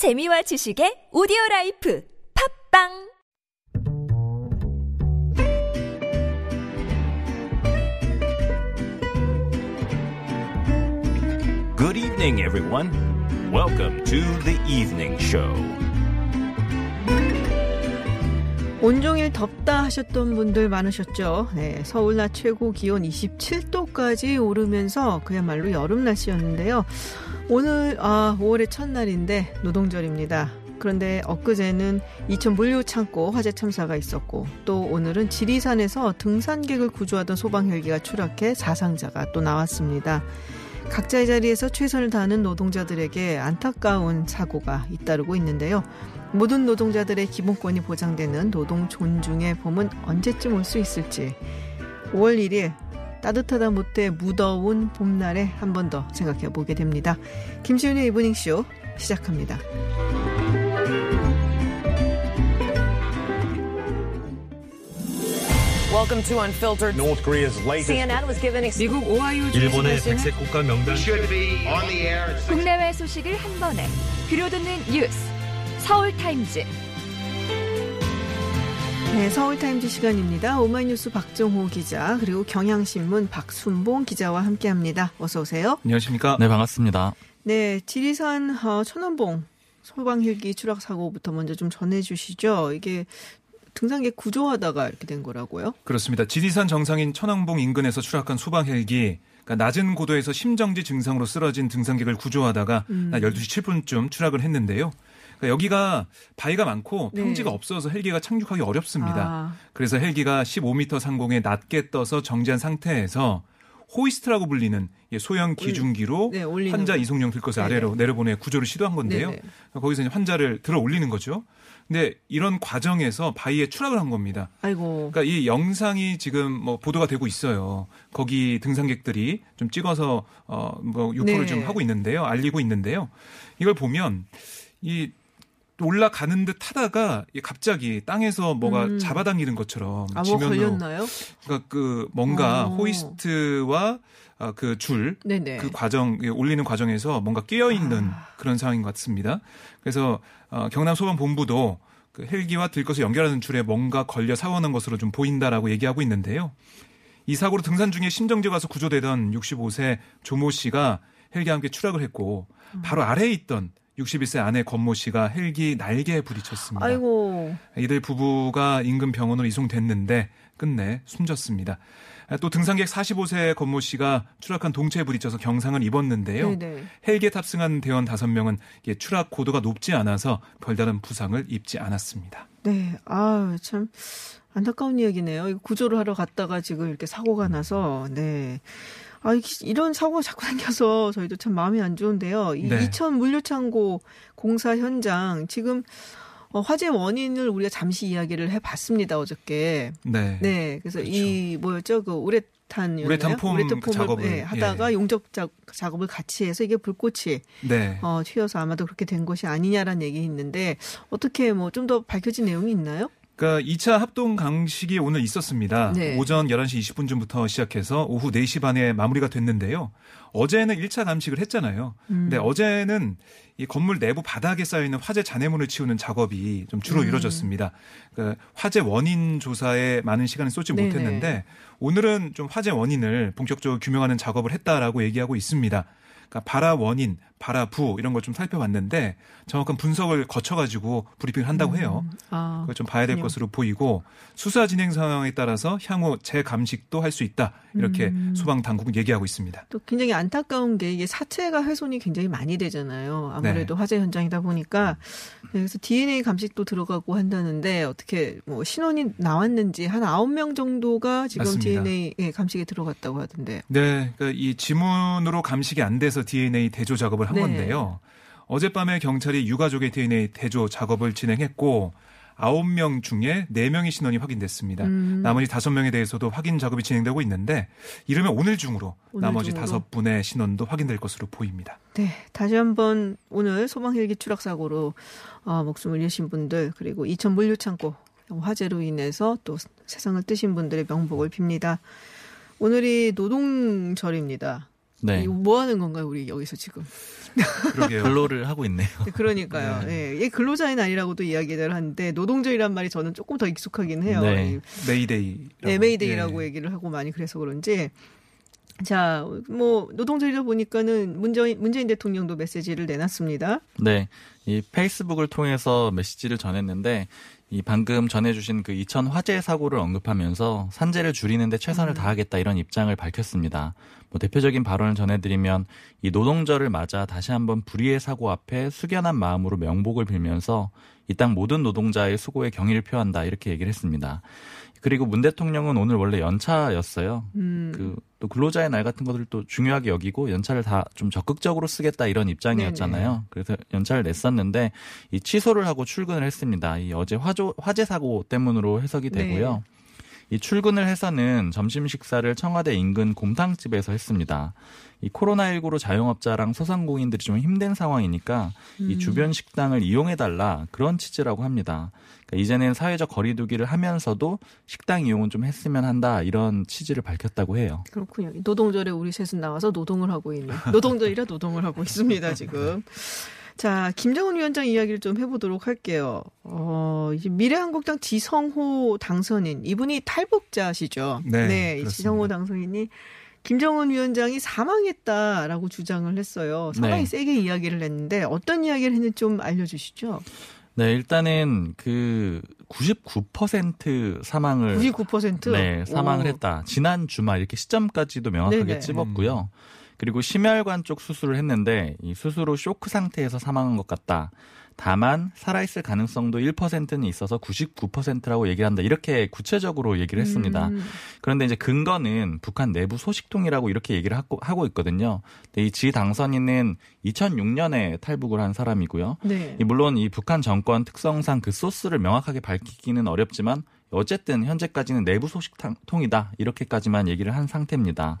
재미와 지식의 오디오 라이프 팟빵 Good evening, everyone. Welcome to the evening show. 온종일 덥다 하셨던 분들 많으셨죠. 네, 서울 낮 최고 기온 27도까지 오르면서 그야말로 여름 날씨였는데요. 오늘 아 5월의 첫날인데 노동절입니다. 그런데 엊그제는 이천 물류 창고 화재 참사가 있었고 또 오늘은 지리산에서 등산객을 구조하던 소방 헬기가 추락해 사상자가 또 나왔습니다. 각자의 자리에서 최선을 다하는 노동자들에게 안타까운 사고가 잇따르고 있는데요. 모든 노동자들의 기본권이 보장되는 노동 존중의 봄은 언제쯤 올 수 있을지 5월 1일 따뜻하다 못해 무더운 봄날에 한 번 더 생각해 보게 됩니다. 김지윤의 이브닝쇼 시작합니다. Welcome to Unfiltered. North Korea's latest CNN was given ex- 미국 오하이오 일본의 백색 국가 명단 should be on the air at six 국내외 소식을 한 번에 들려듣는 뉴스 서울 타임즈 네, 서울타임즈 시간입니다. 오마이뉴스 박정호 기자 그리고 경향신문 박순봉 기자와 함께합니다. 어서 오세요. 안녕하십니까? 네, 반갑습니다. 네, 지리산 어, 천원봉 소방 헬기 추락 사고부터 먼저 좀 전해주시죠. 이게 등산객 구조하다가 이렇게 된 거라고요? 그렇습니다. 지리산 정상인 천왕봉 인근에서 추락한 소방 헬기 그러니까 낮은 고도에서 심정지 증상으로 쓰러진 등산객을 구조하다가 낮 12시 7분쯤 추락을 했는데요. 그러니까 여기가 바위가 많고 네. 평지가 없어서 헬기가 착륙하기 어렵습니다. 아. 그래서 헬기가 15m 상공에 낮게 떠서 정지한 상태에서 호이스트라고 불리는 이 소형 기중기로 네, 환자 거. 이송용 들것을 네네. 아래로 내려보내 구조를 시도한 건데요. 네네. 거기서 이제 환자를 들어 올리는 거죠. 근데 이런 과정에서 바위에 추락을 한 겁니다. 아이고. 그러니까 이 영상이 지금 뭐 보도가 되고 있어요. 거기 등산객들이 좀 찍어서 어뭐 유포를 네. 좀 하고 있는데요. 알리고 있는데요. 이걸 보면 이 올라가는 듯 하다가 이 갑자기 땅에서 뭐가 음. 잡아당기는 것처럼 아, 뭐 지면으로 걸렸나요? 그러니까 그 뭔가 어. 호이스트와 아, 그 줄, 네네. 그 과정 예, 올리는 과정에서 뭔가 끼어 있는 아. 그런 상황인 것 같습니다. 그래서 어, 경남 소방본부도 그 헬기와 들것을 연결하는 줄에 뭔가 걸려 사고 난 것으로 좀 보인다라고 얘기하고 있는데요. 이 사고로 등산 중에 심정지 가서 구조되던 65세 조모 씨가 헬기와 함께 추락을 했고 음. 바로 아래에 있던 61세 아내 권모 씨가 헬기 날개에 부딪혔습니다. 아이고. 이들 부부가 인근 병원으로 이송됐는데 끝내 숨졌습니다. 또 등산객 45세 권모 씨가 추락한 동체에 부딪혀서 경상을 입었는데요. 네네. 헬기에 탑승한 대원 5명은 추락 고도가 높지 않아서 별다른 부상을 입지 않았습니다. 네. 아, 참 안타까운 이야기네요. 구조를 하러 갔다가 지금 이렇게 사고가 나서 네. 아, 이- 이런 사고가 자꾸 생겨서 저희도 참 마음이 안 좋은데요. 이 네. 이천 물류창고 공사 현장 지금 어, 화재 원인을 우리가 잠시 이야기를 해봤습니다 어저께. 네. 네, 그래서 그렇죠. 이 뭐였죠 그 우레탄 우레탄 폼그 작업을, 네, 하다가 예. 용접 작, 작업을 같이 해서 이게 불꽃이 네. 어, 튀어서 아마도 그렇게 된 것이 아니냐라는 얘기 있는데 어떻게 뭐 좀 더 밝혀진 내용이 있나요? 그러니까 2차 합동 강식이 오늘 있었습니다. 네. 오전 11시 20분쯤부터 시작해서 오후 4시 반에 마무리가 됐는데요. 어제는 1차 감식을 했잖아요. 음. 근데 어제는 이 건물 내부 바닥에 쌓여 있는 화재 잔해물을 치우는 작업이 좀 주로 음. 이루어졌습니다. 그 화재 원인 조사에 많은 시간을 쏟지 네네. 못했는데 오늘은 좀 화재 원인을 본격적으로 규명하는 작업을 했다라고 얘기하고 있습니다. 그러니까 발화 원인, 발화 부 이런 걸 좀 살펴봤는데 정확한 분석을 거쳐가지고 브리핑을 한다고 해요. 아, 그걸 좀 봐야 될 그렇군요. 것으로 보이고 수사 진행 상황에 따라서 향후 재감식도 할 수 있다 이렇게 음. 소방 당국은 얘기하고 있습니다. 또 굉장히 안타까운 게 이게 사체가 훼손이 굉장히 많이 되잖아요. 아무래도 네. 화재 현장이다 보니까 네, 그래서 DNA 감식도 들어가고 한다는데 어떻게 뭐 신원이 나왔는지 한 아홉 명 정도가 지금 맞습니다. DNA 예, 감식에 들어갔다고 하던데. 네, 그러니까 이 지문으로 감식이 안 돼서 DNA 대조 작업을 한 네. 건데요. 어젯밤에 경찰이 유가족의 DNA 대조 작업을 진행했고 아홉 명 중에 네 명의 신원이 확인됐습니다. 음. 나머지 다섯 명에 대해서도 확인 작업이 진행되고 있는데 이르면 오늘 중으로 오늘 나머지 중으로. 다섯 분의 신원도 확인될 것으로 보입니다. 네, 다시 한번 오늘 소방 헬기 추락 사고로 어, 목숨을 잃으신 분들 그리고 이천 물류 창고 화재로 인해서 또 세상을 뜨신 분들의 명복을 빕니다. 오늘이 노동절입니다. 네. 이거 뭐 하는 건가요, 우리 여기서 지금? 그러게요. 근로를 하고 있네요. 네, 그러니까요. 예, 얘 근로자인 아니라고도 이야기를 하는데 노동절이란 말이 저는 조금 더 익숙하긴 해요. 네. 이 메이데이. 네, 메이데이라고 얘기를 하고 많이 그래서 그런지 자, 뭐 노동절이다 보니까는 문재인 문재인 대통령도 메시지를 내놨습니다. 네. 이 페이스북을 통해서 메시지를 전했는데 이 방금 전해주신 그 이천 화재 사고를 언급하면서 산재를 줄이는데 최선을 다하겠다 이런 입장을 밝혔습니다. 뭐 대표적인 발언을 전해드리면 이 노동절을 맞아 다시 한번 불의의 사고 앞에 숙연한 마음으로 명복을 빌면서 이 땅 모든 노동자의 수고에 경의를 표한다 이렇게 얘기를 했습니다. 그리고 문 대통령은 오늘 원래 연차였어요. 음. 그또 근로자의 날 같은 것들을 또 중요하게 여기고 연차를 다 좀 적극적으로 쓰겠다 이런 입장이었잖아요. 그래서 연차를 냈었는데 이 취소를 하고 출근을 했습니다. 이 어제 화조, 화재 사고 때문으로 해석이 되고요. 이 출근을 해서는 점심 식사를 청와대 인근 곰탕집에서 했습니다. 이 코로나19로 자영업자랑 소상공인들이 좀 힘든 상황이니까 이 주변 식당을 이용해달라 그런 취지라고 합니다. 그러니까 이제는 사회적 거리두기를 하면서도 식당 이용은 좀 했으면 한다 이런 취지를 밝혔다고 해요. 그렇군요. 노동절에 우리 셋은 나와서 노동을 하고 있는 노동절이라 노동을 하고 있습니다 지금. 자, 김정은 위원장 이야기를 좀 해보도록 할게요. 어, 이제 미래한국당 지성호 당선인 이분이 탈북자시죠. 네, 이 그렇습니다. 지성호 당선인이 김정은 위원장이 사망했다라고 주장을 했어요. 상당히 네. 세게 이야기를 했는데 어떤 이야기를 했는지 좀 알려주시죠. 네, 일단은 그 99% 사망을 99%? 네, 사망을 오. 했다. 지난 주말 이렇게 시점까지도 명확하게 네네. 찝었고요. 그리고 심혈관 쪽 수술을 했는데 이 수술 후 쇼크 상태에서 사망한 것 같다. 다만 살아있을 가능성도 1%는 있어서 99%라고 얘기를 한다. 이렇게 구체적으로 얘기를 했습니다. 음. 그런데 이제 근거는 북한 내부 소식통이라고 이렇게 얘기를 하고, 하고 있거든요. 근데 이 지 당선인은 2006년에 탈북을 한 사람이고요. 네. 이 물론 이 북한 정권 특성상 그 소스를 명확하게 밝히기는 어렵지만 어쨌든 현재까지는 내부 소식통이다 이렇게까지만 얘기를 한 상태입니다.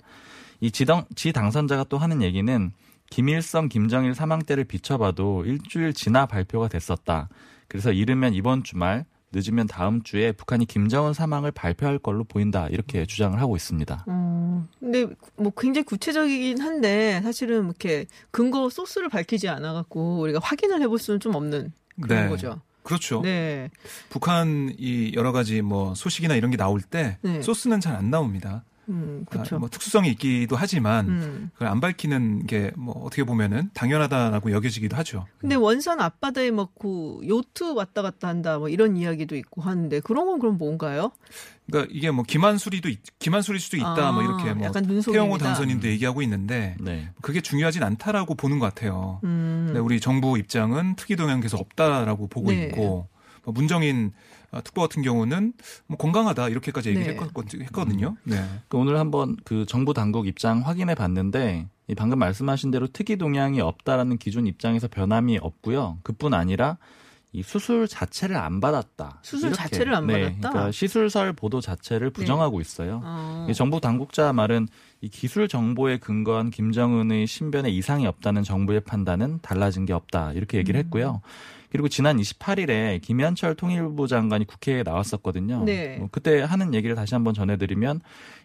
이 지당, 지 당선자가 또 하는 얘기는 김일성, 김정일 사망 때를 비춰봐도 일주일 지나 발표가 됐었다. 그래서 이르면 이번 주말, 늦으면 다음 주에 북한이 김정은 사망을 발표할 걸로 보인다. 이렇게 주장을 하고 있습니다. 어, 근데 뭐 굉장히 구체적이긴 한데 사실은 이렇게 근거 소스를 밝히지 않아 갖고 우리가 확인을 해볼 수는 좀 없는 그런 네. 거죠. 그렇죠. 네. 북한 이 여러 가지 뭐 소식이나 이런 게 나올 때 네. 소스는 잘 안 나옵니다. 음, 아, 그렇죠. 뭐 특수성이 있기도 하지만 음. 그걸 안 밝히는 게 뭐 어떻게 보면은 당연하다라고 여겨지기도 하죠. 근데 원산 앞바다에 막그 요트 왔다 갔다 한다 뭐 이런 이야기도 있고 하는데 그런 건 그럼 뭔가요? 그러니까 이게 뭐 기만수리도 있- 기만수릴 수도 있다 아, 뭐 이렇게 뭐. 태영호 당선인도 얘기하고 있는데 네. 그게 중요하진 않다라고 보는 것 같아요. 음. 근데 우리 정부 입장은 특이 동향 계속 없다라고 보고 네. 있고 뭐 문정인 아, 특보 같은 경우는 뭐 건강하다 이렇게까지 얘기를 네. 했거- 했거든요. 네. 그 오늘 한번 그 정부 당국 입장 확인해 봤는데 이 방금 말씀하신 대로 특이 동향이 없다라는 기존 입장에서 변함이 없고요. 그뿐 아니라 이 수술 자체를 안 받았다. 수술 이렇게. 자체를 안 네, 받았다? 그러니까 시술설 보도 자체를 부정하고 있어요. 어. 이 정부 당국자 말은 이 기술 정보에 근거한 김정은의 신변에 이상이 없다는 정부의 판단은 달라진 게 없다 이렇게 얘기를 음. 했고요. 그리고 지난 28일에 김현철 통일부 장관이 국회에 나왔었거든요. 네. 뭐 그때 하는 얘기를 다시 한번 전해드리면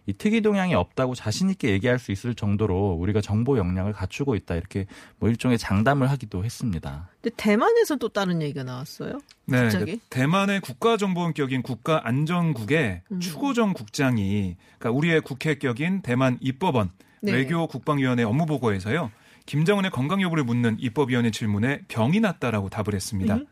이 특이 동향이 없다고 자신 있게 얘기할 수 있을 정도로 우리가 정보 역량을 갖추고 있다 이렇게 뭐 일종의 장담을 하기도 했습니다. 근데 대만에서 또 다른 얘기가 나왔어요. 네, 갑자기? 그러니까 대만의 국가정보원격인 국가안전국의 음. 추고정 국장이 그러니까 우리의 국회격인 대만 입법원 네. 외교 국방위원회 업무보고에서요. 김정은의 건강 여부를 묻는 입법위원회 질문에 병이 났다라고 답을 했습니다. 음.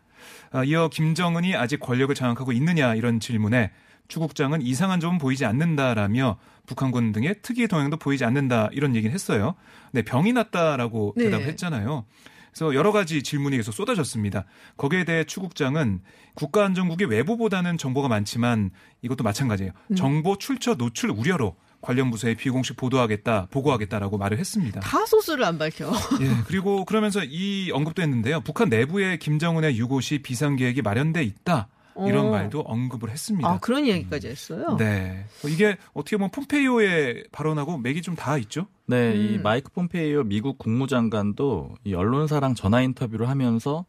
아, 이어 김정은이 아직 권력을 장악하고 있느냐 이런 질문에 추 국장은 이상한 점은 보이지 않는다라며 북한군 등의 특이 동향도 보이지 않는다 이런 얘기를 했어요. 네, 병이 났다라고 네. 대답을 했잖아요. 그래서 여러 가지 질문이 계속 쏟아졌습니다. 거기에 대해 추 국장은 국가안전국의 외부보다는 정보가 많지만 이것도 마찬가지예요. 음. 정보 출처 노출 우려로 관련 부서에 비공식 보도하겠다, 보고하겠다라고 말을 했습니다. 다 소스를 안 밝혀. 예, 그리고 그러면서 이 언급도 했는데요. 북한 내부에 김정은의 유고시 비상계획이 마련돼 있다. 이런 어. 말도 언급을 했습니다. 아 그런 이야기까지 했어요. 네. 이게 어떻게 보면 폼페이오의 발언하고 맥이 좀 닿아 있죠? 네, 이 음. 마이크 폼페이오 미국 국무장관도 이 언론사랑 전화 인터뷰를 하면서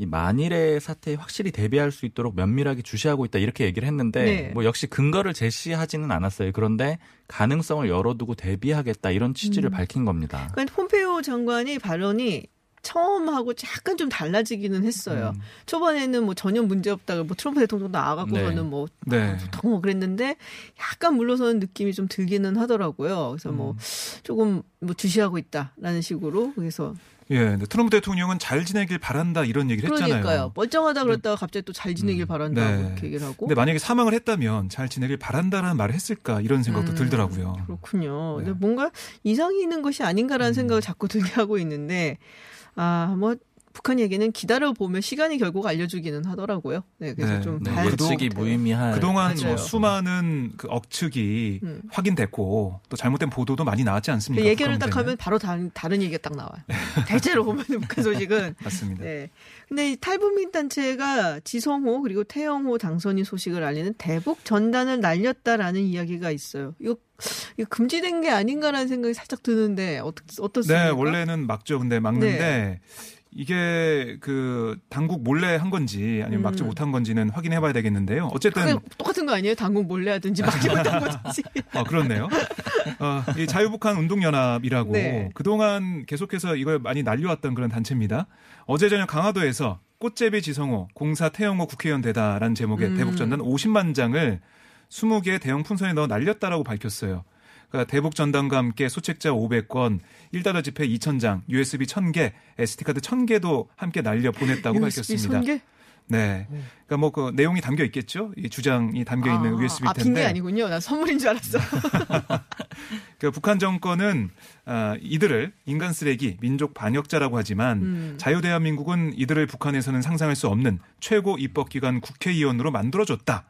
이 만일의 사태에 확실히 대비할 수 있도록 면밀하게 주시하고 있다 이렇게 얘기를 했는데 네. 뭐 역시 근거를 제시하지는 않았어요. 그런데 가능성을 열어두고 대비하겠다 이런 취지를 음. 밝힌 겁니다. 그러니까 폼페이오 장관이 발언이 처음하고 약간 좀 달라지기는 했어요. 음. 초반에는 뭐 전혀 문제 없다고 뭐 트럼프 대통령 나와갖고서는 네. 뭐 네. 더뭐 그랬는데 약간 물러서는 느낌이 좀 들기는 하더라고요. 그래서 음. 뭐 조금 뭐 주시하고 있다라는 식으로 그래서 예, 트럼프 대통령은 잘 지내길 바란다 이런 얘기를 했잖아요. 그러니까요. 멀쩡하다 그랬다가 갑자기 또 잘 지내길 바란다고 네. 이렇게 얘기를 하고. 근데 만약에 사망을 했다면 잘 지내길 바란다라는 말을 했을까 이런 생각도 음, 들더라고요. 그렇군요. 네. 근데 뭔가 이상이 있는 것이 아닌가라는 생각을 자꾸 들게 하고 있는데 아 뭐 북한 얘기는 기다려 보면 시간이 결국 알려주기는 하더라고요. 네, 그래서 네. 좀 네, 그동- 예측이 무의미할 그동안. 뭐 수많은 그 억측이 음. 확인됐고 또 잘못된 보도도 많이 나왔지 않습니까? 얘기를 딱 하면 바로 다른, 다른 얘기가 딱 나와요. 대체로 보면 북한 소식은. 맞습니다. 네. 근데 이 탈북민 단체가 지성호 그리고 태영호 당선인 소식을 알리는 대북 전단을 날렸다라는 이야기가 있어요. 이거, 이거 금지된 게 아닌가라는 생각이 살짝 드는데 어떻 어떻습니까? 네, 원래는 막죠. 근데 막는데 네. 이게 그 당국 몰래 한 건지 아니면 막지 음. 못한 건지는 확인해 봐야 되겠는데요. 어쨌든 똑같은 거 아니에요? 당국 몰래 하든지 막지 못한 거든지. 어, 그렇네요. 어, 이 자유북한 운동연합이라고 네. 그동안 계속해서 이걸 많이 날려왔던 그런 단체입니다. 어제 저녁 강화도에서 꽃제비 지성호 공사 태영호 국회의원 되다라는 제목의 음. 대북전단 50만 장을 20개 대형 풍선에 넣어 날렸다라고 밝혔어요. 그러니까 대북 전단과 함께 소책자 500건, 1달러 지폐 2,000장, USB 1,000개, SD카드 1,000개도 함께 날려 보냈다고 밝혔습니다. 손괴? 네. 그러니까 뭐 그 내용이 담겨 있겠죠. 이 주장이 담겨 있는 아, USB 아, 빈게 텐데. 아니군요. 난 선물인 줄 알았어. 그 북한 정권은 아, 이들을 인간 쓰레기, 민족 반역자라고 하지만 음. 자유 대한민국은 이들을 북한에서는 상상할 수 없는 최고 입법기관 국회의원으로 만들어줬다.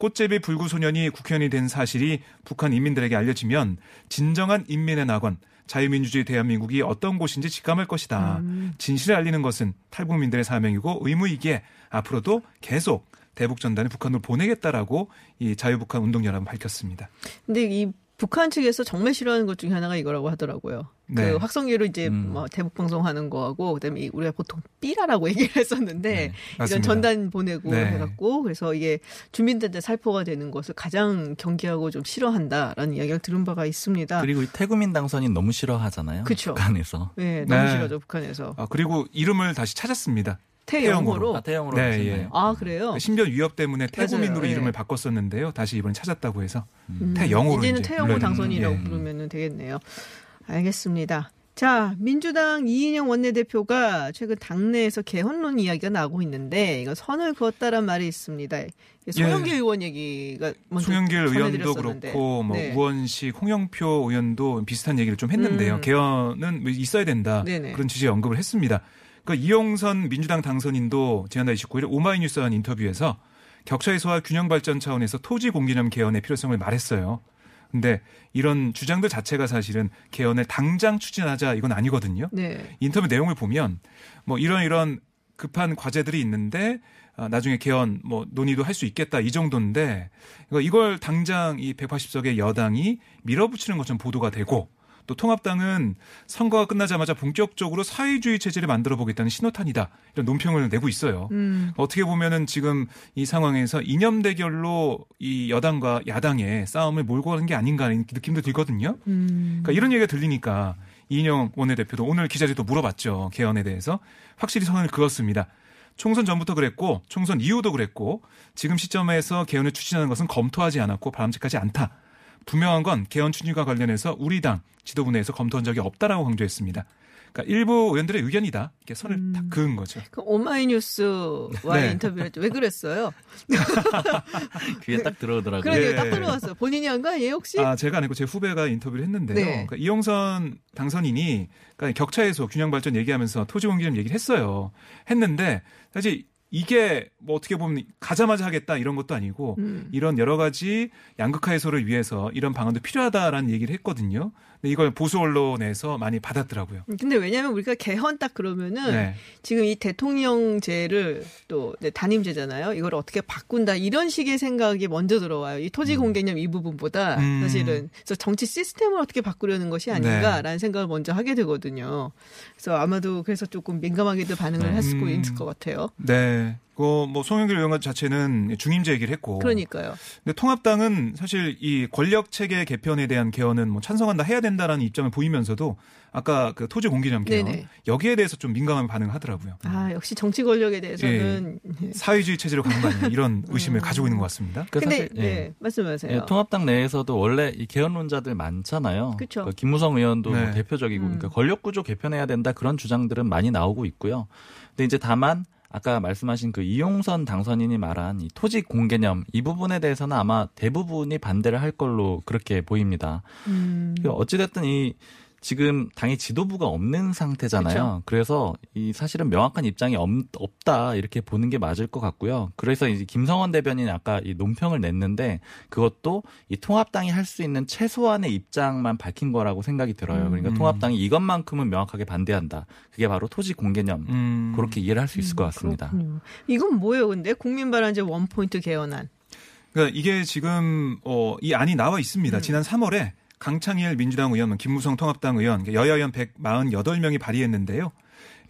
꽃제비 불구 소년이 국회의원이 된 사실이 북한 인민들에게 알려지면 진정한 인민의 낙원, 자유민주주의 대한민국이 어떤 곳인지 직감할 것이다. 음. 진실을 알리는 것은 탈북민들의 사명이고 의무이기에 앞으로도 계속 대북 전단을 북한으로 보내겠다라고 이 자유북한 운동연합은 밝혔습니다. 근데 이 북한 측에서 정말 싫어하는 것 중에 하나가 이거라고 하더라고요. 네. 그 확성기로 이제 음. 뭐 대북 방송하는 거하고 그다음에 이 우리가 보통 삐라라고 얘기를 했었는데 네, 이런. 전단 보내고 네. 해갖고 그래서 이게 주민들한테 살포가 되는 것을 가장 경계하고 좀 싫어한다라는 이야기를 들은 바가 있습니다. 그리고 이 태구민 당선인 너무 싫어하잖아요. 그쵸. 북한에서. 네, 너무 네. 싫어죠 북한에서 아, 그리고 이름을 다시 찾았습니다. 태영호로. 아, 태영으로 네. 예. 아 그래요? 신변 위협 때문에 태구민으로 맞아요. 예. 이름을 바꿨었는데요. 다시 이번에 찾았다고 해서 음, 태영호로 이제는 이제 태영호 불러요. 당선이라고 예. 부르면 되겠네요. 알겠습니다. 자, 민주당 이인영 원내대표가 최근 당내에서 개헌론 이야기가 나오고 있는데 이거 선을 그었다란 말이 있습니다. 송영길 의원 얘기가 먼저 예. 송영길 의원도. 그렇고 뭐 네. 우원식, 홍영표 의원도 비슷한 얘기를 좀 했는데요. 음. 개헌은 뭐 있어야 된다 네네. 그런 취지의 언급을 했습니다. 그 이용선 민주당 당선인도 지난달 29일 오마이뉴스와 한 인터뷰에서 격차 해소와 균형 발전 차원에서 토지 공개념 개헌의 필요성을 말했어요. 근데 이런 주장들 자체가 사실은 개헌을 당장 추진하자 이건 아니거든요. 네. 인터뷰 내용을 보면 뭐 이런 이런 급한 과제들이 있는데 아, 나중에 개헌 뭐 논의도 할 수 있겠다 이 정도인데 이거- 이걸 당장 이 180석의 여당이 밀어붙이는 것처럼 보도가 되고 또 통합당은 선거가 끝나자마자 본격적으로 사회주의 체제를 만들어 보겠다는 신호탄이다 이런 논평을 내고 있어요. 음. 어떻게 보면은 지금 이 상황에서 이념 대결로 이 여당과 야당의 싸움을 몰고 가는 게 아닌가 하는 느낌도 들거든요. 음. 그러니까 이런 얘기가 들리니까 이인영 원내대표도 오늘 기자들도 물어봤죠. 개헌에 대해서. 확실히 선을 그었습니다. 총선 전부터 그랬고 총선 이후도 그랬고 지금 시점에서 개헌을 추진하는 것은 검토하지 않았고 바람직하지 않다. 분명한 건 개헌 추진과 관련해서 우리 당 지도부 내에서 검토한 적이 없다라고 강조했습니다. 그러니까 일부 의원들의 의견이다. 이렇게 선을 음. 딱 그은 거죠. 그 오마이뉴스와의 네. 인터뷰를 했죠. 왜 그랬어요? 귀에 딱 들어오더라고요. 그러게요. 예. 딱 들어왔어요. 본인이 한거 아니에요, 혹시? 아, 제가 아니고 제 후배가 인터뷰를 했는데요. 네. 그러니까 이용선 당선인이 그러니까 격차 해소, 균형 발전 얘기하면서 토지 공개념 얘기를 했어요. 했는데 사실 이게 뭐 어떻게 보면 가자마자 하겠다 이런 것도 아니고 음. 이런 여러 가지 양극화 해소를 위해서 이런 방안도 필요하다라는 얘기를 했거든요. 근데 이걸 보수 언론에서 많이 받았더라고요. 근데 왜냐하면 우리가 개헌 딱 그러면은 네. 지금 이 대통령제를 또 네, 단임제잖아요. 이걸 어떻게 바꾼다 이런 식의 생각이 먼저 들어와요. 이 토지 공개념 이 부분보다 음. 사실은 그래서 정치 시스템을 어떻게 바꾸려는 것이 아닌가라는 생각을 먼저 하게 되거든요. 그래서 아마도 그래서 조금 민감하게도 반응을 할 수도 음. 있을 것 같아요. 네. 그 뭐 송영길 의원 자체는 중임제 얘기를 했고. 그러니까요. 근데 통합당은 사실 이 권력 체계 개편에 대한 개헌은 뭐 찬성한다 해야 된다라는 입장을 보이면서도 아까 그 토지 공개념 개헌 네네. 여기에 대해서 좀 민감한 반응을 하더라고요. 아 역시 정치 권력에 대해서는 예. 사회주의 체제로 가는 거 아니냐 이런 의심을 음. 가지고 있는 것 같습니다. 그 근데 사실, 예. 네 말씀하세요. 예, 통합당 내에서도 원래 이 개헌론자들 많잖아요. 그쵸. 그 김무성 의원도 네. 뭐 대표적이고, 음. 그러니까 권력 구조 개편해야 된다 그런 주장들은 많이 나오고 있고요. 근데 이제 다만 아까 말씀하신 그 이용선 당선인이 말한 이 토지 공개념 이 부분에 대해서는 아마 대부분이 반대를 할 걸로 그렇게 보입니다. 음. 그 어찌됐든 이 지금 당의 지도부가 없는 상태잖아요. 그래서 이 사실은 명확한 입장이 없, 없다 이렇게 보는 게 맞을 것 같고요. 그래서 이제 김성원 대변인이 아까 이 논평을 냈는데 그것도 이 통합당이 할 수 있는 최소한의 입장만 밝힌 거라고 생각이 들어요. 그러니까 음. 통합당이 이것만큼은 명확하게 반대한다. 그게 바로 토지 공개념. 음. 그렇게 이해를 할 수 있을 것 같습니다. 그렇군요. 이건 뭐예요, 근데 국민발안제 원포인트 개헌안. 그러니까 이게 지금 어, 이 안이 나와 있습니다. 음. 지난 3월에 강창일 민주당 의원, 김무성 통합당 의원, 여야 의원 148명이 발의했는데요.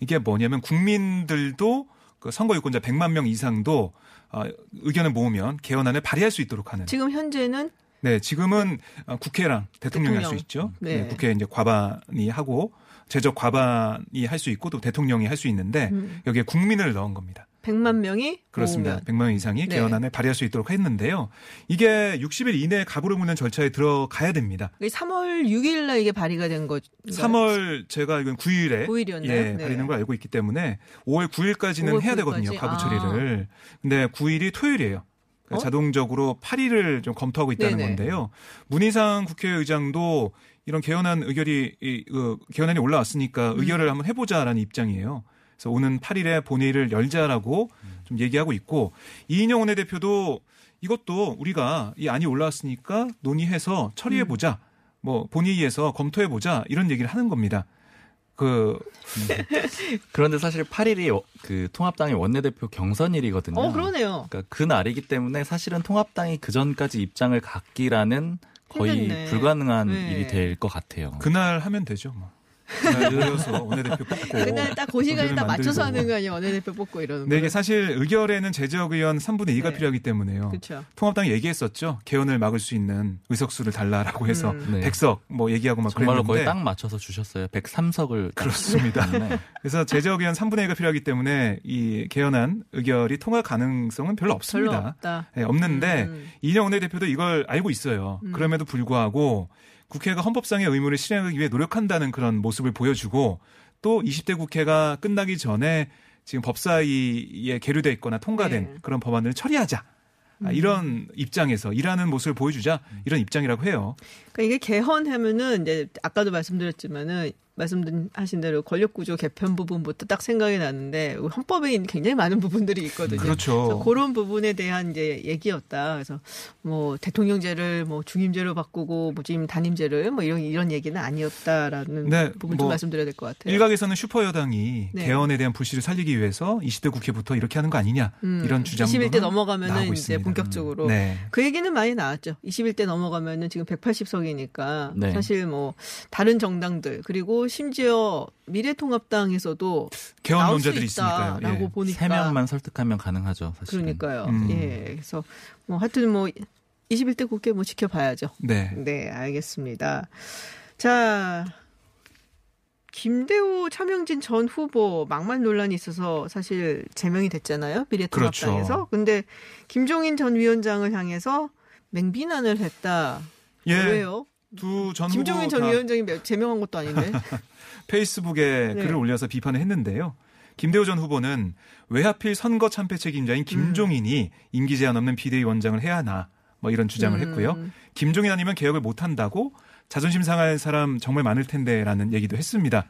이게 뭐냐면 국민들도 그 선거 유권자 100만 명 이상도 어, 의견을 모으면 개헌안을 발의할 수 있도록 하는. 지금 현재는 네, 지금은 어, 국회랑 대통령이 할수 대통령. 있죠. 네. 네, 국회 이제 과반이 하고 제적 과반이 할 수 있고 또 대통령이 할 수 있는데 음. 여기에 국민을 넣은 겁니다. 100만 명이 그렇습니다. 모으면. 100만 명 이상이 네. 개헌안을 발의할 수 있도록 했는데요. 이게 60일 이내에 가부를 묻는 절차에 들어가야 됩니다. 이게 3월 6일 날 이게 발의가 된 거. 3월 제가 알기로는 9일에 9일이었나요? 예, 네. 발의는 걸 알고 있기 때문에 5월 9일까지는 5월 해야 9일 되거든요. 가부 아. 처리를. 근데 9일이 토요일이에요. 그러니까 어? 자동적으로 8일을 좀 검토하고 있다는 네네. 건데요. 문희상 국회의장도 이런 개헌안 의결이 이, 그 개헌안이 올라왔으니까 음. 의결을 한번 해보자라는 입장이에요. 그래서 오는 8일에 본회의를 열자라고 좀 얘기하고 있고 이인영 원내대표도 이것도 우리가 이 안이 올라왔으니까 논의해서 처리해 보자. 뭐 본회의에서 검토해 보자 이런 얘기를 하는 겁니다. 그 그런데 사실 8일이 그 통합당의 원내대표 경선일이거든요. 어, 그러네요. 그러니까 그 날이기 때문에 사실은 통합당이 그 전까지 입장을 갖기라는 거의 힘들네. 불가능한 네. 일이 될 것 같아요. 그날 하면 되죠. 뭐. 그날 늘려서 원내대표 뽑고. 그날 딱 그 시간에 딱 맞춰서. 하는 거 아니에요? 원내대표 뽑고 이러는 거. 네, 이게 사실 의결에는 제적 의원 3분의 2가 네. 필요하기 때문에요. 그렇죠. 통합당이 얘기했었죠. 개헌을 막을 수 있는 의석수를 달라라고 해서 음. 네. 100석 뭐 얘기하고 막 정말로 그랬는데 거의 딱 맞춰서 주셨어요. 103석을 그렇습니다. 네. 그래서 제적 의원 3분의 2가 필요하기 때문에 이 개헌안 의결이 통할 가능성은 별로 별로 없습니다. 없다. 네, 없는데 음. 이인영 원내대표도 이걸 알고 있어요. 음. 그럼에도 불구하고 국회가 헌법상의 의무를 실행하기 위해 노력한다는 그런 모습을 보여주고 또 20대 국회가 끝나기 전에 지금 법사위에 계류돼 있거나 통과된 네. 그런 법안을 처리하자. 음. 아, 이런 입장에서 일하는 모습을 보여주자 이런 입장이라고 해요. 그러니까 이게 개헌하면은 이제 아까도 말씀드렸지만은 말씀하신 대로 권력 구조 개편 부분부터 딱 생각이 나는데 헌법에 굉장히 많은 부분들이 있거든요. 그렇죠. 그래서 그런 부분에 대한 이제 얘기였다. 그래서 뭐 대통령제를 뭐 중임제로 바꾸고 뭐 지금 단임제를 뭐 이런 이런 얘기는 아니었다라는 네, 부분 좀 뭐 말씀드려야 될 것 같아요. 일각에서는 슈퍼 여당이 네. 개헌에 대한 불씨를 살리기 위해서 20대 국회부터 이렇게 하는 거 아니냐 음, 이런 주장도 21대 넘어가면은 이제 있습니다. 본격적으로 네. 그 얘기는 많이 나왔죠. 21대 넘어가면은 지금 180석이니까 네. 사실 뭐 다른 정당들 그리고 심지어 미래통합당에서도 개헌 나올 수 논자들이 있으니까요. 있다라고 예. 보니까 세 명만 설득하면 가능하죠. 사실은. 그러니까요. 음. 예. 그래서 뭐 하여튼 뭐 21대 국회 뭐 지켜봐야죠. 네. 네, 알겠습니다. 자, 김대우 차명진 전 후보 막말 논란이 있어서 사실 제명이 됐잖아요. 미래통합당에서. 그렇죠. 근데 김종인 전 위원장을 향해서 맹비난을 했다. 예. 왜요? 두전 김종인 전다 위원장이 매- 제명한 것도 아닌데. 페이스북에 네. 글을 올려서 비판을 했는데요. 김대호 전 후보는 왜 하필 선거 참패 책임자인 김종인이 임기 제한 없는 비대위원장을 해야 하나 뭐 이런 주장을 음. 했고요. 김종인 아니면 개혁을 못 한다고 자존심 상할 사람 정말 많을 텐데라는 얘기도 했습니다.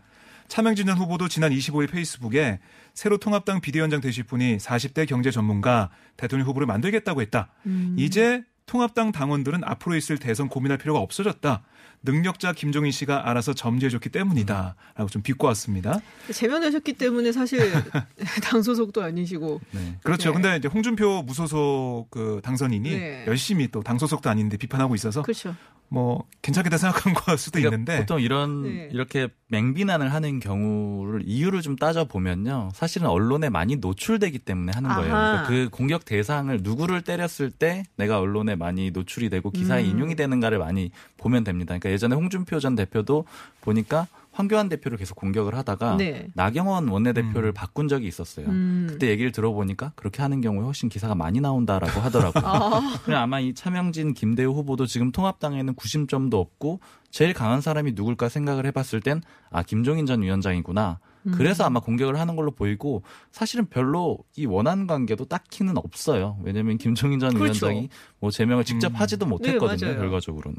차명진 전 후보도 지난 25일 페이스북에 새로 통합당 비대위원장 되실 분이 40대 경제 전문가 대통령 후보를 만들겠다고 했다. 음. 이제 통합당 당원들은 앞으로 있을 대선 고민할 필요가 없어졌다. 능력자 김종인 씨가 알아서 점지해줬기 때문이다라고 좀 비꼬았습니다. 제명되셨기 때문에 사실 당 소속도 아니시고 네. 그렇죠. 네. 근데 이제 홍준표 무소속 그 당선인이 네. 열심히 또 당 소속도 아닌데 비판하고 있어서 그렇죠. 뭐 괜찮겠다 생각한 걸 수도 그러니까 있는데 보통 이런 네. 이렇게 맹비난을 하는 경우를 이유를 좀 따져 보면요, 사실은 언론에 많이 노출되기 때문에 하는 거예요. 그러니까 그 공격 대상을 누구를 때렸을 때 내가 언론에 많이 노출이 되고 기사에 음. 인용이 되는가를 많이 보면 됩니다. 그러니까 예전에 홍준표 전 대표도 보니까 황교안 대표를 계속 공격을 하다가 네. 나경원 원내대표를 음. 바꾼 적이 있었어요. 음. 그때 얘기를 들어보니까 그렇게 하는 경우에 훨씬 기사가 많이 나온다라고 하더라고요. 아, 아마 이 차명진, 김대우 후보도 지금 통합당에는 구심점도 없고 제일 강한 사람이 누굴까 생각을 해봤을 땐 아 김종인 전 위원장이구나. 음. 그래서 아마 공격을 하는 걸로 보이고 사실은 별로 이 원한 관계도 딱히는 없어요. 왜냐하면 김종인 전 그렇죠. 위원장이 뭐 제명을 직접 음. 하지도 못했거든요. 맞아요. 결과적으로는.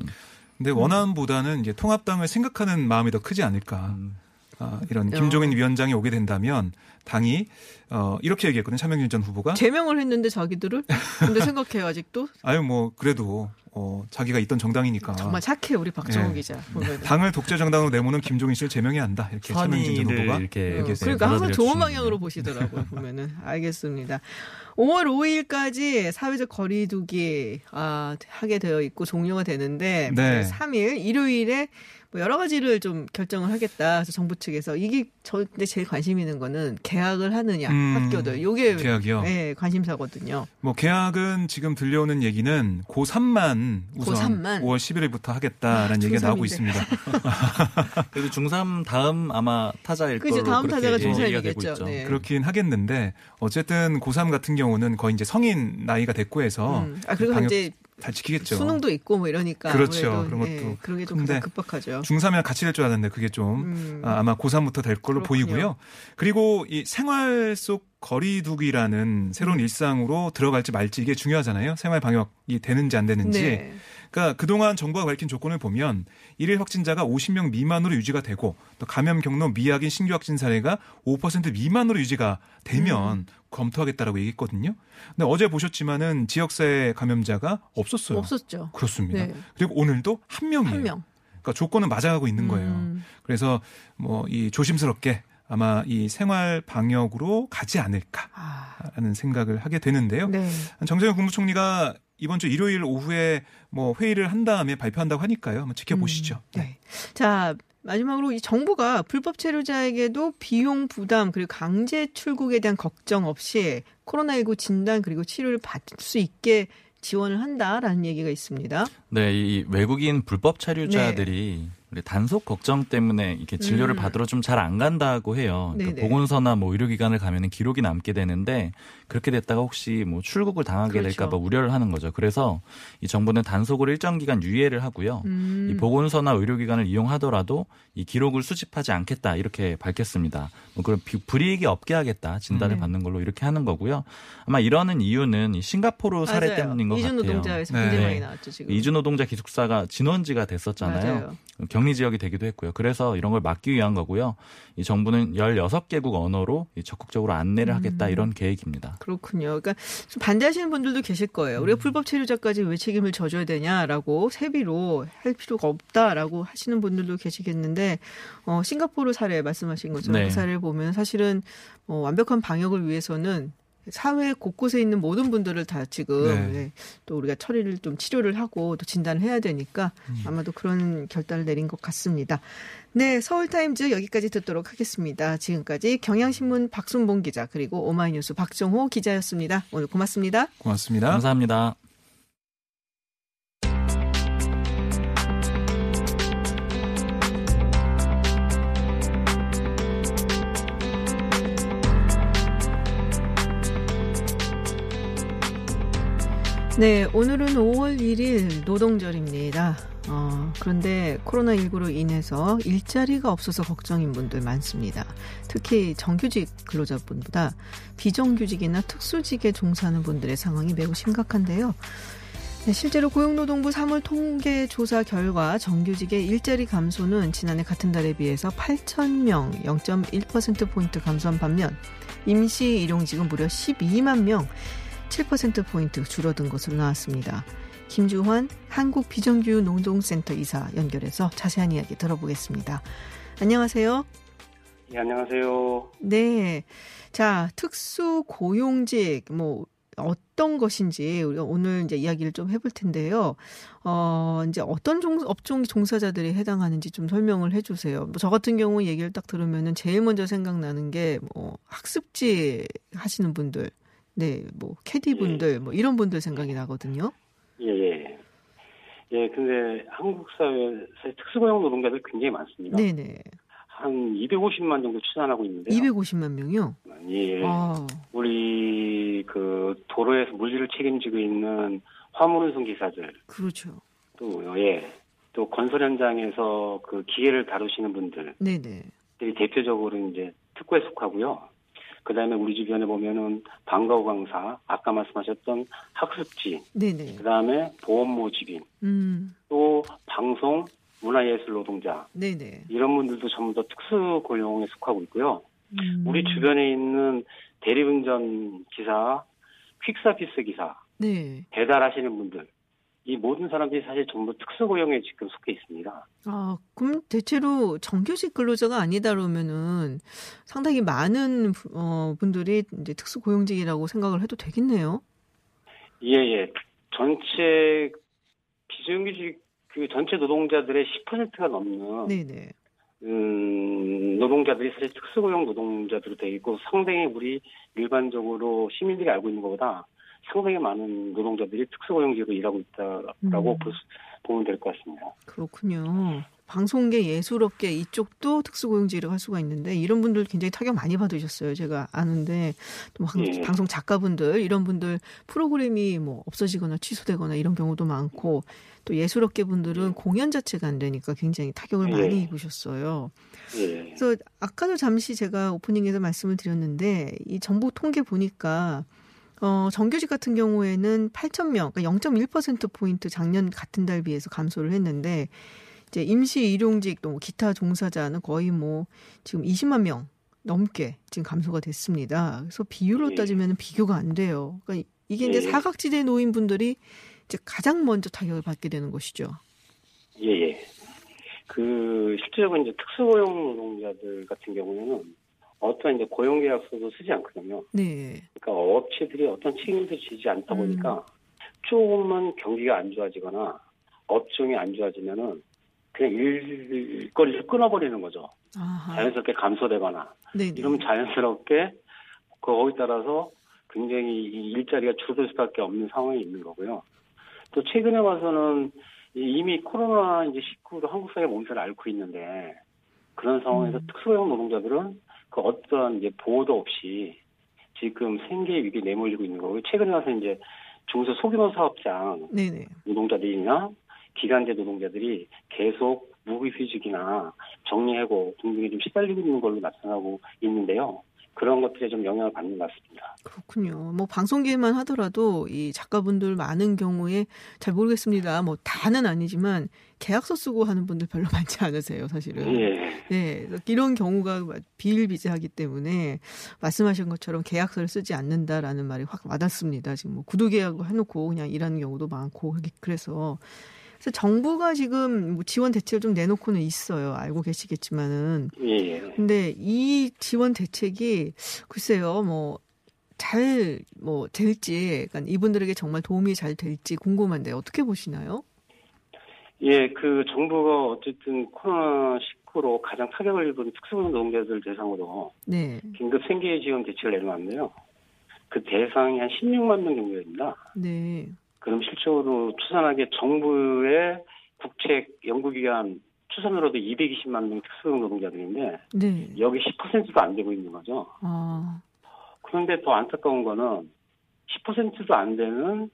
근데 원안보다는 이제 통합당을 생각하는 마음이 더 크지 않을까. 음. 아, 이런 어. 김종인 위원장이 오게 된다면 당이 어, 이렇게 얘기했거든요. 차명진 전 후보가 제명을 했는데 자기들을 근데 생각해요 아직도 아유 뭐 그래도 어, 자기가 있던 정당이니까 정말 착해 우리 박정호 예. 기자. 당을 독재 정당으로 내모는 김종인 씨를 제명해야 한다. 이렇게 차명진 후보가 이렇게 어, 얘기해서 그러니까 항상 좋은 방향으로 보시더라고요 보면은 알겠습니다. 5월 5일까지 사회적 거리두기 아, 하게 되어 있고 종료가 되는데 네. 3일 일요일에 뭐 여러 가지를 좀 결정을 하겠다. 그래서 정부 측에서 이게 저 근데 제일 관심 있는 거는 개학을 하느냐 음, 학교들 요게 계약이요. 네, 관심사거든요. 뭐 계약은 지금 들려오는 얘기는 고3만 우선 고3만. 5월 11일부터 하겠다라는 아, 얘기가 나오고 중3인데. 있습니다. 그리고 중3 다음 아마 타자일 그죠, 걸로 다음 타자가 얘기가 중3이겠죠. 되고 있죠. 네. 그렇긴 하겠는데 어쨌든 고3 같은 경우는 거의 이제 성인 나이가 됐고 해서 음. 아 그리고 방역 이제 잘 지키겠죠. 수능도 있고 뭐 이러니까 그렇죠. 그런 예, 것도 그런 게 좀 급박하죠. 중3이랑 같이 될 줄 알았는데 그게 좀 음. 아, 아마 고3부터 될 걸로 그렇군요. 보이고요. 그리고 이 생활 속 거리두기라는 새로운 음. 일상으로 들어갈지 말지 이게 중요하잖아요. 생활 방역이 되는지 안 되는지. 네. 그러니까 그동안 정부가 밝힌 조건을 보면 일일 확진자가 50명 미만으로 유지가 되고 또 감염 경로 미약인 신규 확진 사례가 5% 미만으로 유지가 되면 음. 검토하겠다라고 얘기했거든요. 근데 어제 보셨지만은 지역사회 감염자가 없었어요. 없었죠. 그렇습니다. 네. 그리고 오늘도 한 명이에요. 한 명. 그러니까 조건은 맞아가고 있는 거예요. 음. 그래서 뭐 이 조심스럽게 아마 이 생활 방역으로 가지 않을까라는 아, 생각을 하게 되는데요. 네. 정세현 국무총리가 이번 주 일요일 오후에 뭐 회의를 한 다음에 발표한다고 하니까요. 한번 지켜보시죠. 음, 네. 자, 마지막으로 이 정부가 불법 체류자에게도 비용 부담 그리고 강제 출국에 대한 걱정 없이 코로나19 진단 그리고 치료를 받을 수 있게 지원을 한다라는 얘기가 있습니다. 네, 이 외국인 불법 체류자들이 우리 단속 걱정 때문에 이렇게 진료를 음. 받으러 좀 잘 안 간다고 해요. 그러니까. 보건소나 뭐 의료기관을 가면은 기록이 남게 되는데 그렇게 됐다가 혹시 뭐 출국을 당하게 그렇죠. 될까봐 우려를 하는 거죠. 그래서 이 정부는 단속을 일정 기간 유예를 하고요. 음. 이 보건소나 의료기관을 이용하더라도 이 기록을 수집하지 않겠다 이렇게 밝혔습니다. 뭐 그런 비- 불이익이 없게 하겠다 진단을 네. 받는 걸로 이렇게 하는 거고요. 아마 이러는 이유는 이 싱가포르 사례 맞아요. 때문인 것 이준 같아요. 노동자에서 네. 굉장히 네. 많이 나왔죠 지금. 이주 노동자 기숙사가 진원지가 됐었잖아요. 맞아요. 격리 지역이 되기도 했고요. 그래서 이런 걸 막기 위한 거고요. 이 정부는 16개국 언어로 이 적극적으로 안내를 하겠다 음. 이런 계획입니다. 그렇군요. 그러니까 좀 반대하시는 분들도 계실 거예요. 음. 우리가 불법 체류자까지 왜 책임을 져줘야 되냐라고 세비로 할 필요가 없다라고 하시는 분들도 계시겠는데 어, 싱가포르 사례 말씀하신 것처럼 네. 그 사례를 보면 사실은 어, 완벽한 방역을 위해서는 사회 곳곳에 있는 모든 분들을 다 지금 네. 네, 또 우리가 처리를 좀 치료를 하고 또 진단을 해야 되니까 음. 아마도 그런 결단을 내린 것 같습니다. 네, 서울타임즈 여기까지 듣도록 하겠습니다. 지금까지 경향신문 박순봉 기자 그리고 오마이뉴스 박정호 기자였습니다. 오늘 고맙습니다. 고맙습니다. 감사합니다. 네, 오늘은 5월 1일 노동절입니다. 어, 그런데 코로나19로 인해서 일자리가 없어서 걱정인 분들 많습니다. 특히 정규직 근로자분보다 비정규직이나 특수직에 종사하는 분들의 상황이 매우 심각한데요. 네, 실제로 고용노동부 3월 통계 조사 결과 정규직의 일자리 감소는 지난해 같은 달에 비해서 8,000명, 0.1%포인트 감소한 반면 임시 일용직은 무려 12만 명, 7%포인트 줄어든 것으로 나왔습니다. 김주환 한국 비정규 노동센터 이사 연결해서 자세한 이야기 들어보겠습니다. 안녕하세요. 네, 안녕하세요. 네. 자, 특수 고용직 뭐 어떤 것인지 우리가 오늘 이제 이야기를 좀 해볼 텐데요. 어, 이제 어떤 종, 업종 종사자들이 해당하는지 좀 설명을 해주세요. 뭐 저 같은 경우 얘기를 딱 들으면은 제일 먼저 생각나는 게 뭐 학습지 하시는 분들, 네, 뭐 캐디 분들, 뭐 이런 분들 생각이 나거든요. 예, 예. 예, 근데 한국 사회에 특수고용 노동자들 굉장히 많습니다. 네 네. 한 250만 정도 추산하고 있는데요. 250만 명이요? 예. 아, 우리 그 도로에서 물질을 책임지고 있는 화물운송 기사들 그렇죠. 또 예. 또 건설 현장에서 그 기계를 다루시는 분들이 네네. 대표적으로 이제 특고에 속하고요. 그다음에 우리 주변에 보면은 방과후 강사, 아까 말씀하셨던 학습지, 네네. 그다음에 보험 모집인, 음, 또 방송, 문화예술 노동자 네네. 이런 분들도 전부 다 특수 고용에 속하고 있고요. 음, 우리 주변에 있는 대리운전 기사, 퀵서비스 기사, 네. 배달하시는 분들 이 모든 사람들이 사실 전부 특수 고용에 지금 속해 있습니다. 아, 그럼 대체로 정규직 근로자가 아니다 그러면은 상당히 많은 부- 어, 분들이 이제 특수 고용직이라고 생각을 해도 되겠네요. 예, 예. 전체 비정규직 그 전체 노동자들의 10%가 넘는 네네. 음, 노동자들이 사실 특수고용 노동자들로 되어 있고 상당히 우리 일반적으로 시민들이 알고 있는 것보다 상당히 많은 노동자들이 특수고용직으로 일하고 있다라고 음. 보면 될 것 같습니다. 그렇군요. 방송계 예술업계 이쪽도 특수고용직을 할 수가 있는데 이런 분들 굉장히 타격 많이 받으셨어요. 제가 아는데 또 방, 예. 방송 작가분들 이런 분들 프로그램이 뭐 없어지거나 취소되거나 이런 경우도 많고 또 예술업계 분들은 공연 자체가 안 되니까 굉장히 타격을 예. 많이 입으셨어요. 예. 그래서 아까도 잠시 제가 오프닝에서 말씀을 드렸는데 이 정부 통계 보니까 어, 정규직 같은 경우에는 8천 명, 그러니까 0.1% 포인트 작년 같은 달 비해서 감소를 했는데 이제 임시 일용직 또 기타 종사자는 거의 뭐 지금 20만 명 넘게 지금 감소가 됐습니다. 그래서 비율로 예. 따지면 비교가 안 돼요. 그러니까 이게 이제 예. 사각지대 노인분들이 이제 가장 먼저 타격을 받게 되는 것이죠. 예, 예. 그, 실제적으로 이제 특수고용 노동자들 같은 경우에는 어떤 이제 고용계약서도 쓰지 않거든요. 네. 그러니까 업체들이 어떤 책임도 지지 않다 보니까 조금만 경기가 안 좋아지거나 업종이 안 좋아지면은 그냥 일거리를 끊어버리는 거죠. 아하. 자연스럽게 감소되거나 네네. 이러면 자연스럽게 거기에 따라서 굉장히 이 일자리가 줄어들 수밖에 없는 상황이 있는 거고요. 또 최근에 와서는 이- 이미 코로나 이제 19로 한국 사회 몸살을 앓고 있는데 그런 상황에서 음. 특수고용 노동자들은 그 어떤 이제 보호도 없이 지금 생계 위기에 내몰리고 있는 거고요. 최근에 와서 이제 중소 소규모 사업장 네네. 노동자들이나 기간제 노동자들이 계속 무급휴직이나 정리해고 등등에 좀 시달리고 있는 걸로 나타나고 있는데요. 그런 것들에 좀 영향을 받는 것 같습니다. 그렇군요. 뭐 방송계만 하더라도 이 작가분들 많은 경우에 잘 모르겠습니다. 뭐 다는 아니지만 계약서 쓰고 하는 분들 별로 많지 않으세요, 사실은. 예. 네, 이런 경우가 비일비재하기 때문에 말씀하신 것처럼 계약서를 쓰지 않는다라는 말이 확 와닿습니다. 지금 뭐 구두 계약을 해놓고 그냥 일하는 경우도 많고 그래서 그래서 정부가 지금 뭐 지원 대책을 좀 내놓고는 있어요. 알고 계시겠지만은 예, 예. 근데 이 지원 대책이 글쎄요, 뭐, 잘, 뭐, 될지, 그러니까 이분들에게 정말 도움이 잘 될지 궁금한데 어떻게 보시나요? 예, 그 정부가 어쨌든 코로나19로 가장 타격을 입은 특수고용 노동자들 대상으로 네. 긴급 생계 지원 대책을 내놓았는데요. 그 대상이 한 16만 명 정도 됩니다. 네. 그럼 실적으로 추산하기에 정부의 국책 연구기관 추산으로도 220만 명 특수고용 노동자들인데 네. 여기 10%도 안 되고 있는 거죠. 아, 그런데 더 안타까운 거는 10%도 안 되는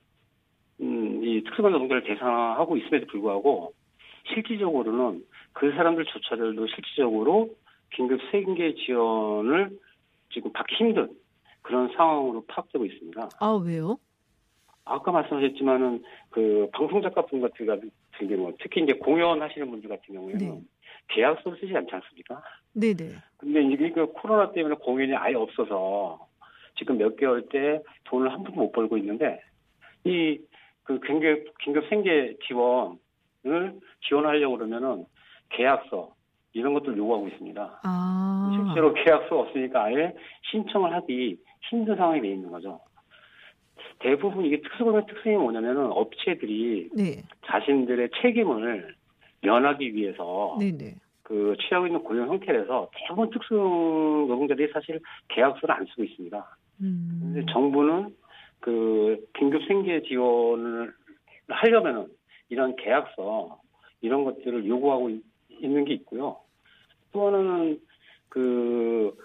음, 이 특수반 노동자를 대상하고 있음에도 불구하고 실질적으로는 그 사람들조차들도 실질적으로 긴급 생계 지원을 지금 받기 힘든 그런 상황으로 파악되고 있습니다. 아, 왜요? 아까 말씀하셨지만은 그 방송 작가분 같은 경우 특히 이제 공연하시는 분들 같은 경우에는 네. 계약서를 쓰지 않지 않습니까? 네네. 근데 이게 그 코로나 때문에 공연이 아예 없어서 지금 몇 개월 때 돈을 한 푼도 못 벌고 있는데 이 그 긴급, 긴급 생계 지원을 지원하려고 그러면은 계약서 이런 것들 요구하고 있습니다. 아. 실제로 계약서 없으니까 아예 신청을 하기 힘든 상황이 돼 있는 거죠. 대부분 이게 특수고용 특성이 뭐냐면은 업체들이 네. 자신들의 책임을 면하기 위해서 네네. 그 취하고 있는 고용 형태라서 대부분 특수 노동자들이 사실 계약서를 안 쓰고 있습니다. 음. 근데 정부는 그 긴급 생계 지원을 하려면은 이런 계약서 이런 것들을 요구하고 있- 있는 게 있고요. 또 하나는 그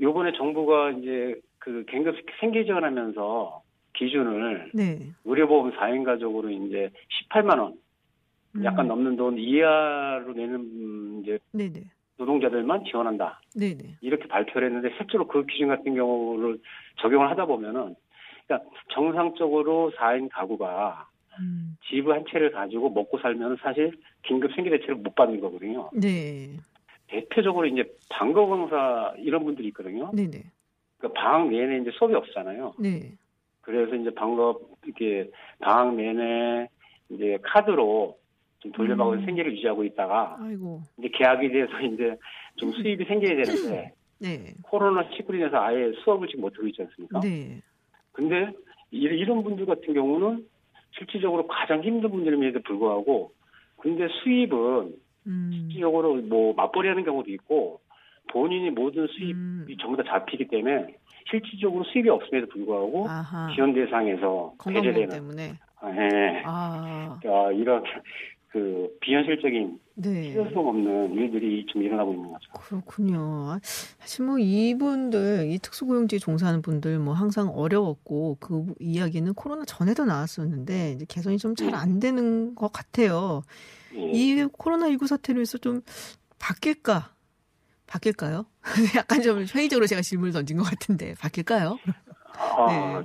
요번에 정부가 이제 그 긴급 생계 지원하면서 기준을 네. 의료보험 4인 가족으로 이제 18만 원 약간 음. 넘는 돈 이하로 내는 이제 네네. 노동자들만 지원한다. 네네. 이렇게 발표를 했는데 실제로 그 기준 같은 경우를 적용을 하다 보면은 그러니까 정상적으로 4인 가구가 음. 집한 채를 가지고 먹고 살면 사실 긴급 생계 대책을 못 받는 거거든요. 네. 대표적으로 이제 방과강사 이런 분들이 있거든요. 네네. 그러니까 방학 내내 이제 수업이 없잖아요. 네. 그래서 이제 방과 이렇게 방학 내내 이제 카드로 좀 돌려받고 음. 생계를 유지하고 있다가 아이고. 이제 계약에 대해서 이제 좀 수입이 생겨야 되는데 네. 코로나 19로 인해서 아예 수업을 지금 못 하고 있지 않습니까? 네. 근데 이- 이런 분들 같은 경우는 실질적으로 가장 힘든 분들임에도 불구하고 근데 수입은 음. 실질적으로 뭐 맞벌이 하는 경우도 있고 본인이 모든 수입이 음. 전부 다 잡히기 때문에 실질적으로 수입이 없음에도 불구하고 아하. 지원 대상에서 배제되는 때문에. 예. 아. 아, 이런 그 비현실적인 네. 실효성 없는 일들이 좀 일어나고 있는 거죠. 그렇군요. 아, 사실 뭐 이분들, 이 특수고용직에 종사하는 분들 뭐 항상 어려웠고 그 이야기는 코로나 전에도 나왔었는데 이제 개선이 좀 잘 안 되는 것 같아요. 예. 이 코로나 19 사태로 해서 좀 바뀔까? 바뀔까요? 약간 좀 회의적으로 제가 질문을 던진 것 같은데 바뀔까요? 아,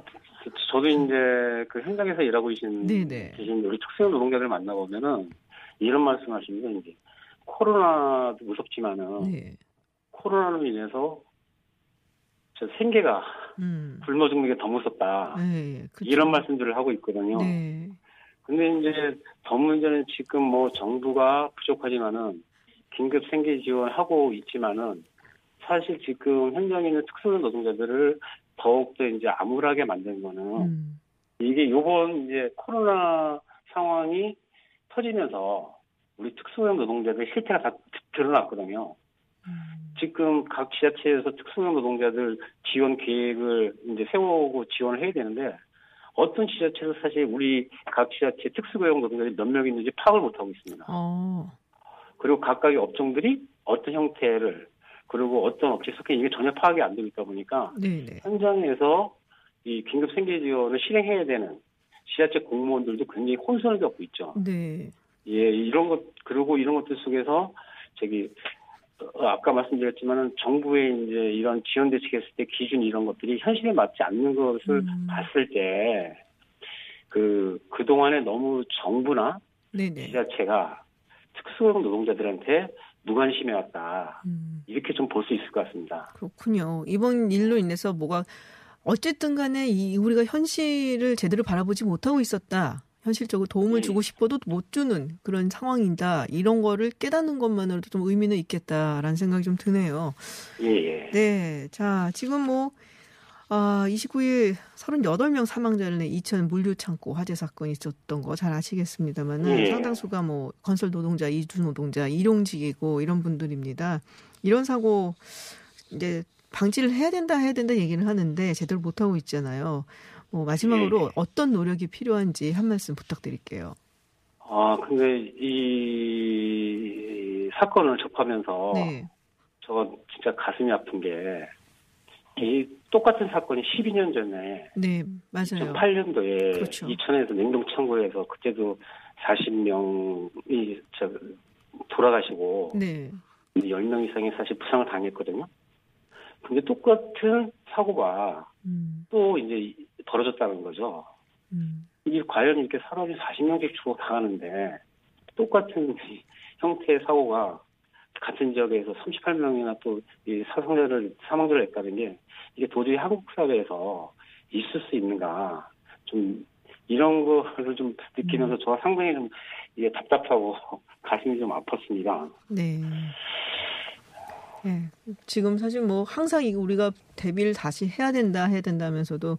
저도 이제 그 현장에서 일하고 계신, 네네. 계신 우리 특수형 노동자들 만나 보면은 이런 말씀 하십니다. 이제 코로나도 무섭지만은 네. 코로나로 인해서 저 생계가 음. 굶어 죽는 게 더 무섭다. 네. 그쵸. 이런 말씀들을 하고 있거든요. 네. 근데 이제 더 문제는 지금 뭐 정부가 부족하지만은 긴급 생계 지원하고 있지만은 사실 지금 현장에 있는 특수형 노동자들을 더욱더 이제 암울하게 만든 거는 음. 이게 요번 이제 코로나 상황이 터지면서 우리 특수형 노동자들 실태가 다 드러났거든요. 음. 지금 각 지자체에서 특수형 노동자들 지원 계획을 이제 세우고 지원을 해야 되는데 어떤 지자체도 사실 우리 각 지자체 특수고용 노동자들이 몇 명 있는지 파악을 못 하고 있습니다. 어. 그리고 각각의 업종들이 어떤 형태를 그리고 어떤 업체 속해 이게 전혀 파악이 안 있다 보니까 네네. 현장에서 이 긴급 생계 지원을 실행해야 되는 지자체 공무원들도 굉장히 혼선을 겪고 있죠. 네. 예, 이런 것, 그리고 이런 것들 속에서, 저기, 어, 아까 말씀드렸지만은 정부의 이제 이런 지원 대책했을 때 기준 이런 것들이 현실에 맞지 않는 것을 음. 봤을 때, 그, 그동안에 너무 정부나 네네. 지자체가 특수고용 노동자들한테 무관심해왔다. 음. 이렇게 좀 볼 수 있을 것 같습니다. 그렇군요. 이번 일로 인해서 뭐가 어쨌든 간에 이 우리가 현실을 제대로 바라보지 못하고 있었다. 현실적으로 도움을 예. 주고 싶어도 못 주는 그런 상황이다. 이런 거를 깨닫는 것만으로도 좀 의미는 있겠다라는 생각이 좀 드네요. 예, 예. 네. 자, 지금 뭐, 아, 29일 38명 사망자를 내 이천 물류창고 화재 사건이 있었던 거 잘 아시겠습니다만은 예. 상당수가 뭐 건설 노동자, 이주 노동자, 일용직이고 이런 분들입니다. 이런 사고 이제 방지를 해야 된다 해야 된다 얘기를 하는데 제대로 못 하고 있잖아요. 뭐 마지막으로 예. 어떤 노력이 필요한지 한 말씀 부탁드릴게요. 아, 근데 이 사건을 접하면서 네. 저 진짜 가슴이 아픈 게, 이 똑같은 사건이 12년 전에, 네, 맞아요. 2008년도에 그렇죠. 이천에서 냉동창고에서 그때도 40명이 저 돌아가시고, 네. 10명 이상이 사실 부상을 당했거든요. 근데 똑같은 사고가 음, 또 이제 벌어졌다는 거죠. 음, 이게 과연 이렇게 사람이 40명씩 죽어 당하는데 똑같은 형태의 사고가 같은 지역에서 38명이나 또 이 사상자를 사망자를 냈다는 게 이게 도저히 한국 사회에서 있을 수 있는가 좀 이런 거를 좀 느끼면서 저와 상당히 좀 이게 답답하고 가슴이 좀 아팠습니다. 네. 네. 지금 사실 뭐 항상 우리가 데뷔를 다시 해야 된다 해야 된다면서도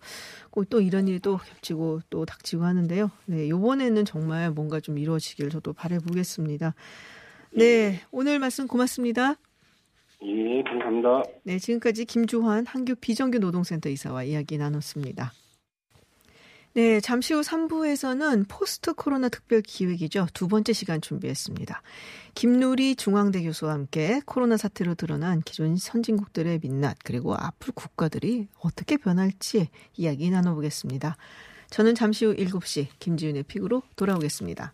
꼭 또 이런 일이 또 겹치고 또 닥치고 하는데요. 네, 요번에는 정말 뭔가 좀 이루어지길 저도 바라보겠습니다. 네, 오늘 말씀 고맙습니다. 예, 감사합니다. 네, 지금까지 김주환 한국 비정규 노동센터 이사와 이야기 나눴습니다. 네, 잠시 후 3부에서는 포스트 코로나 특별 기획이죠. 두 번째 시간 준비했습니다. 김누리 중앙대 교수와 함께 코로나 사태로 드러난 기존 선진국들의 민낯, 그리고 앞으로 국가들이 어떻게 변할지 이야기 나눠보겠습니다. 저는 잠시 후 7시 김지윤의 pick으로 돌아오겠습니다.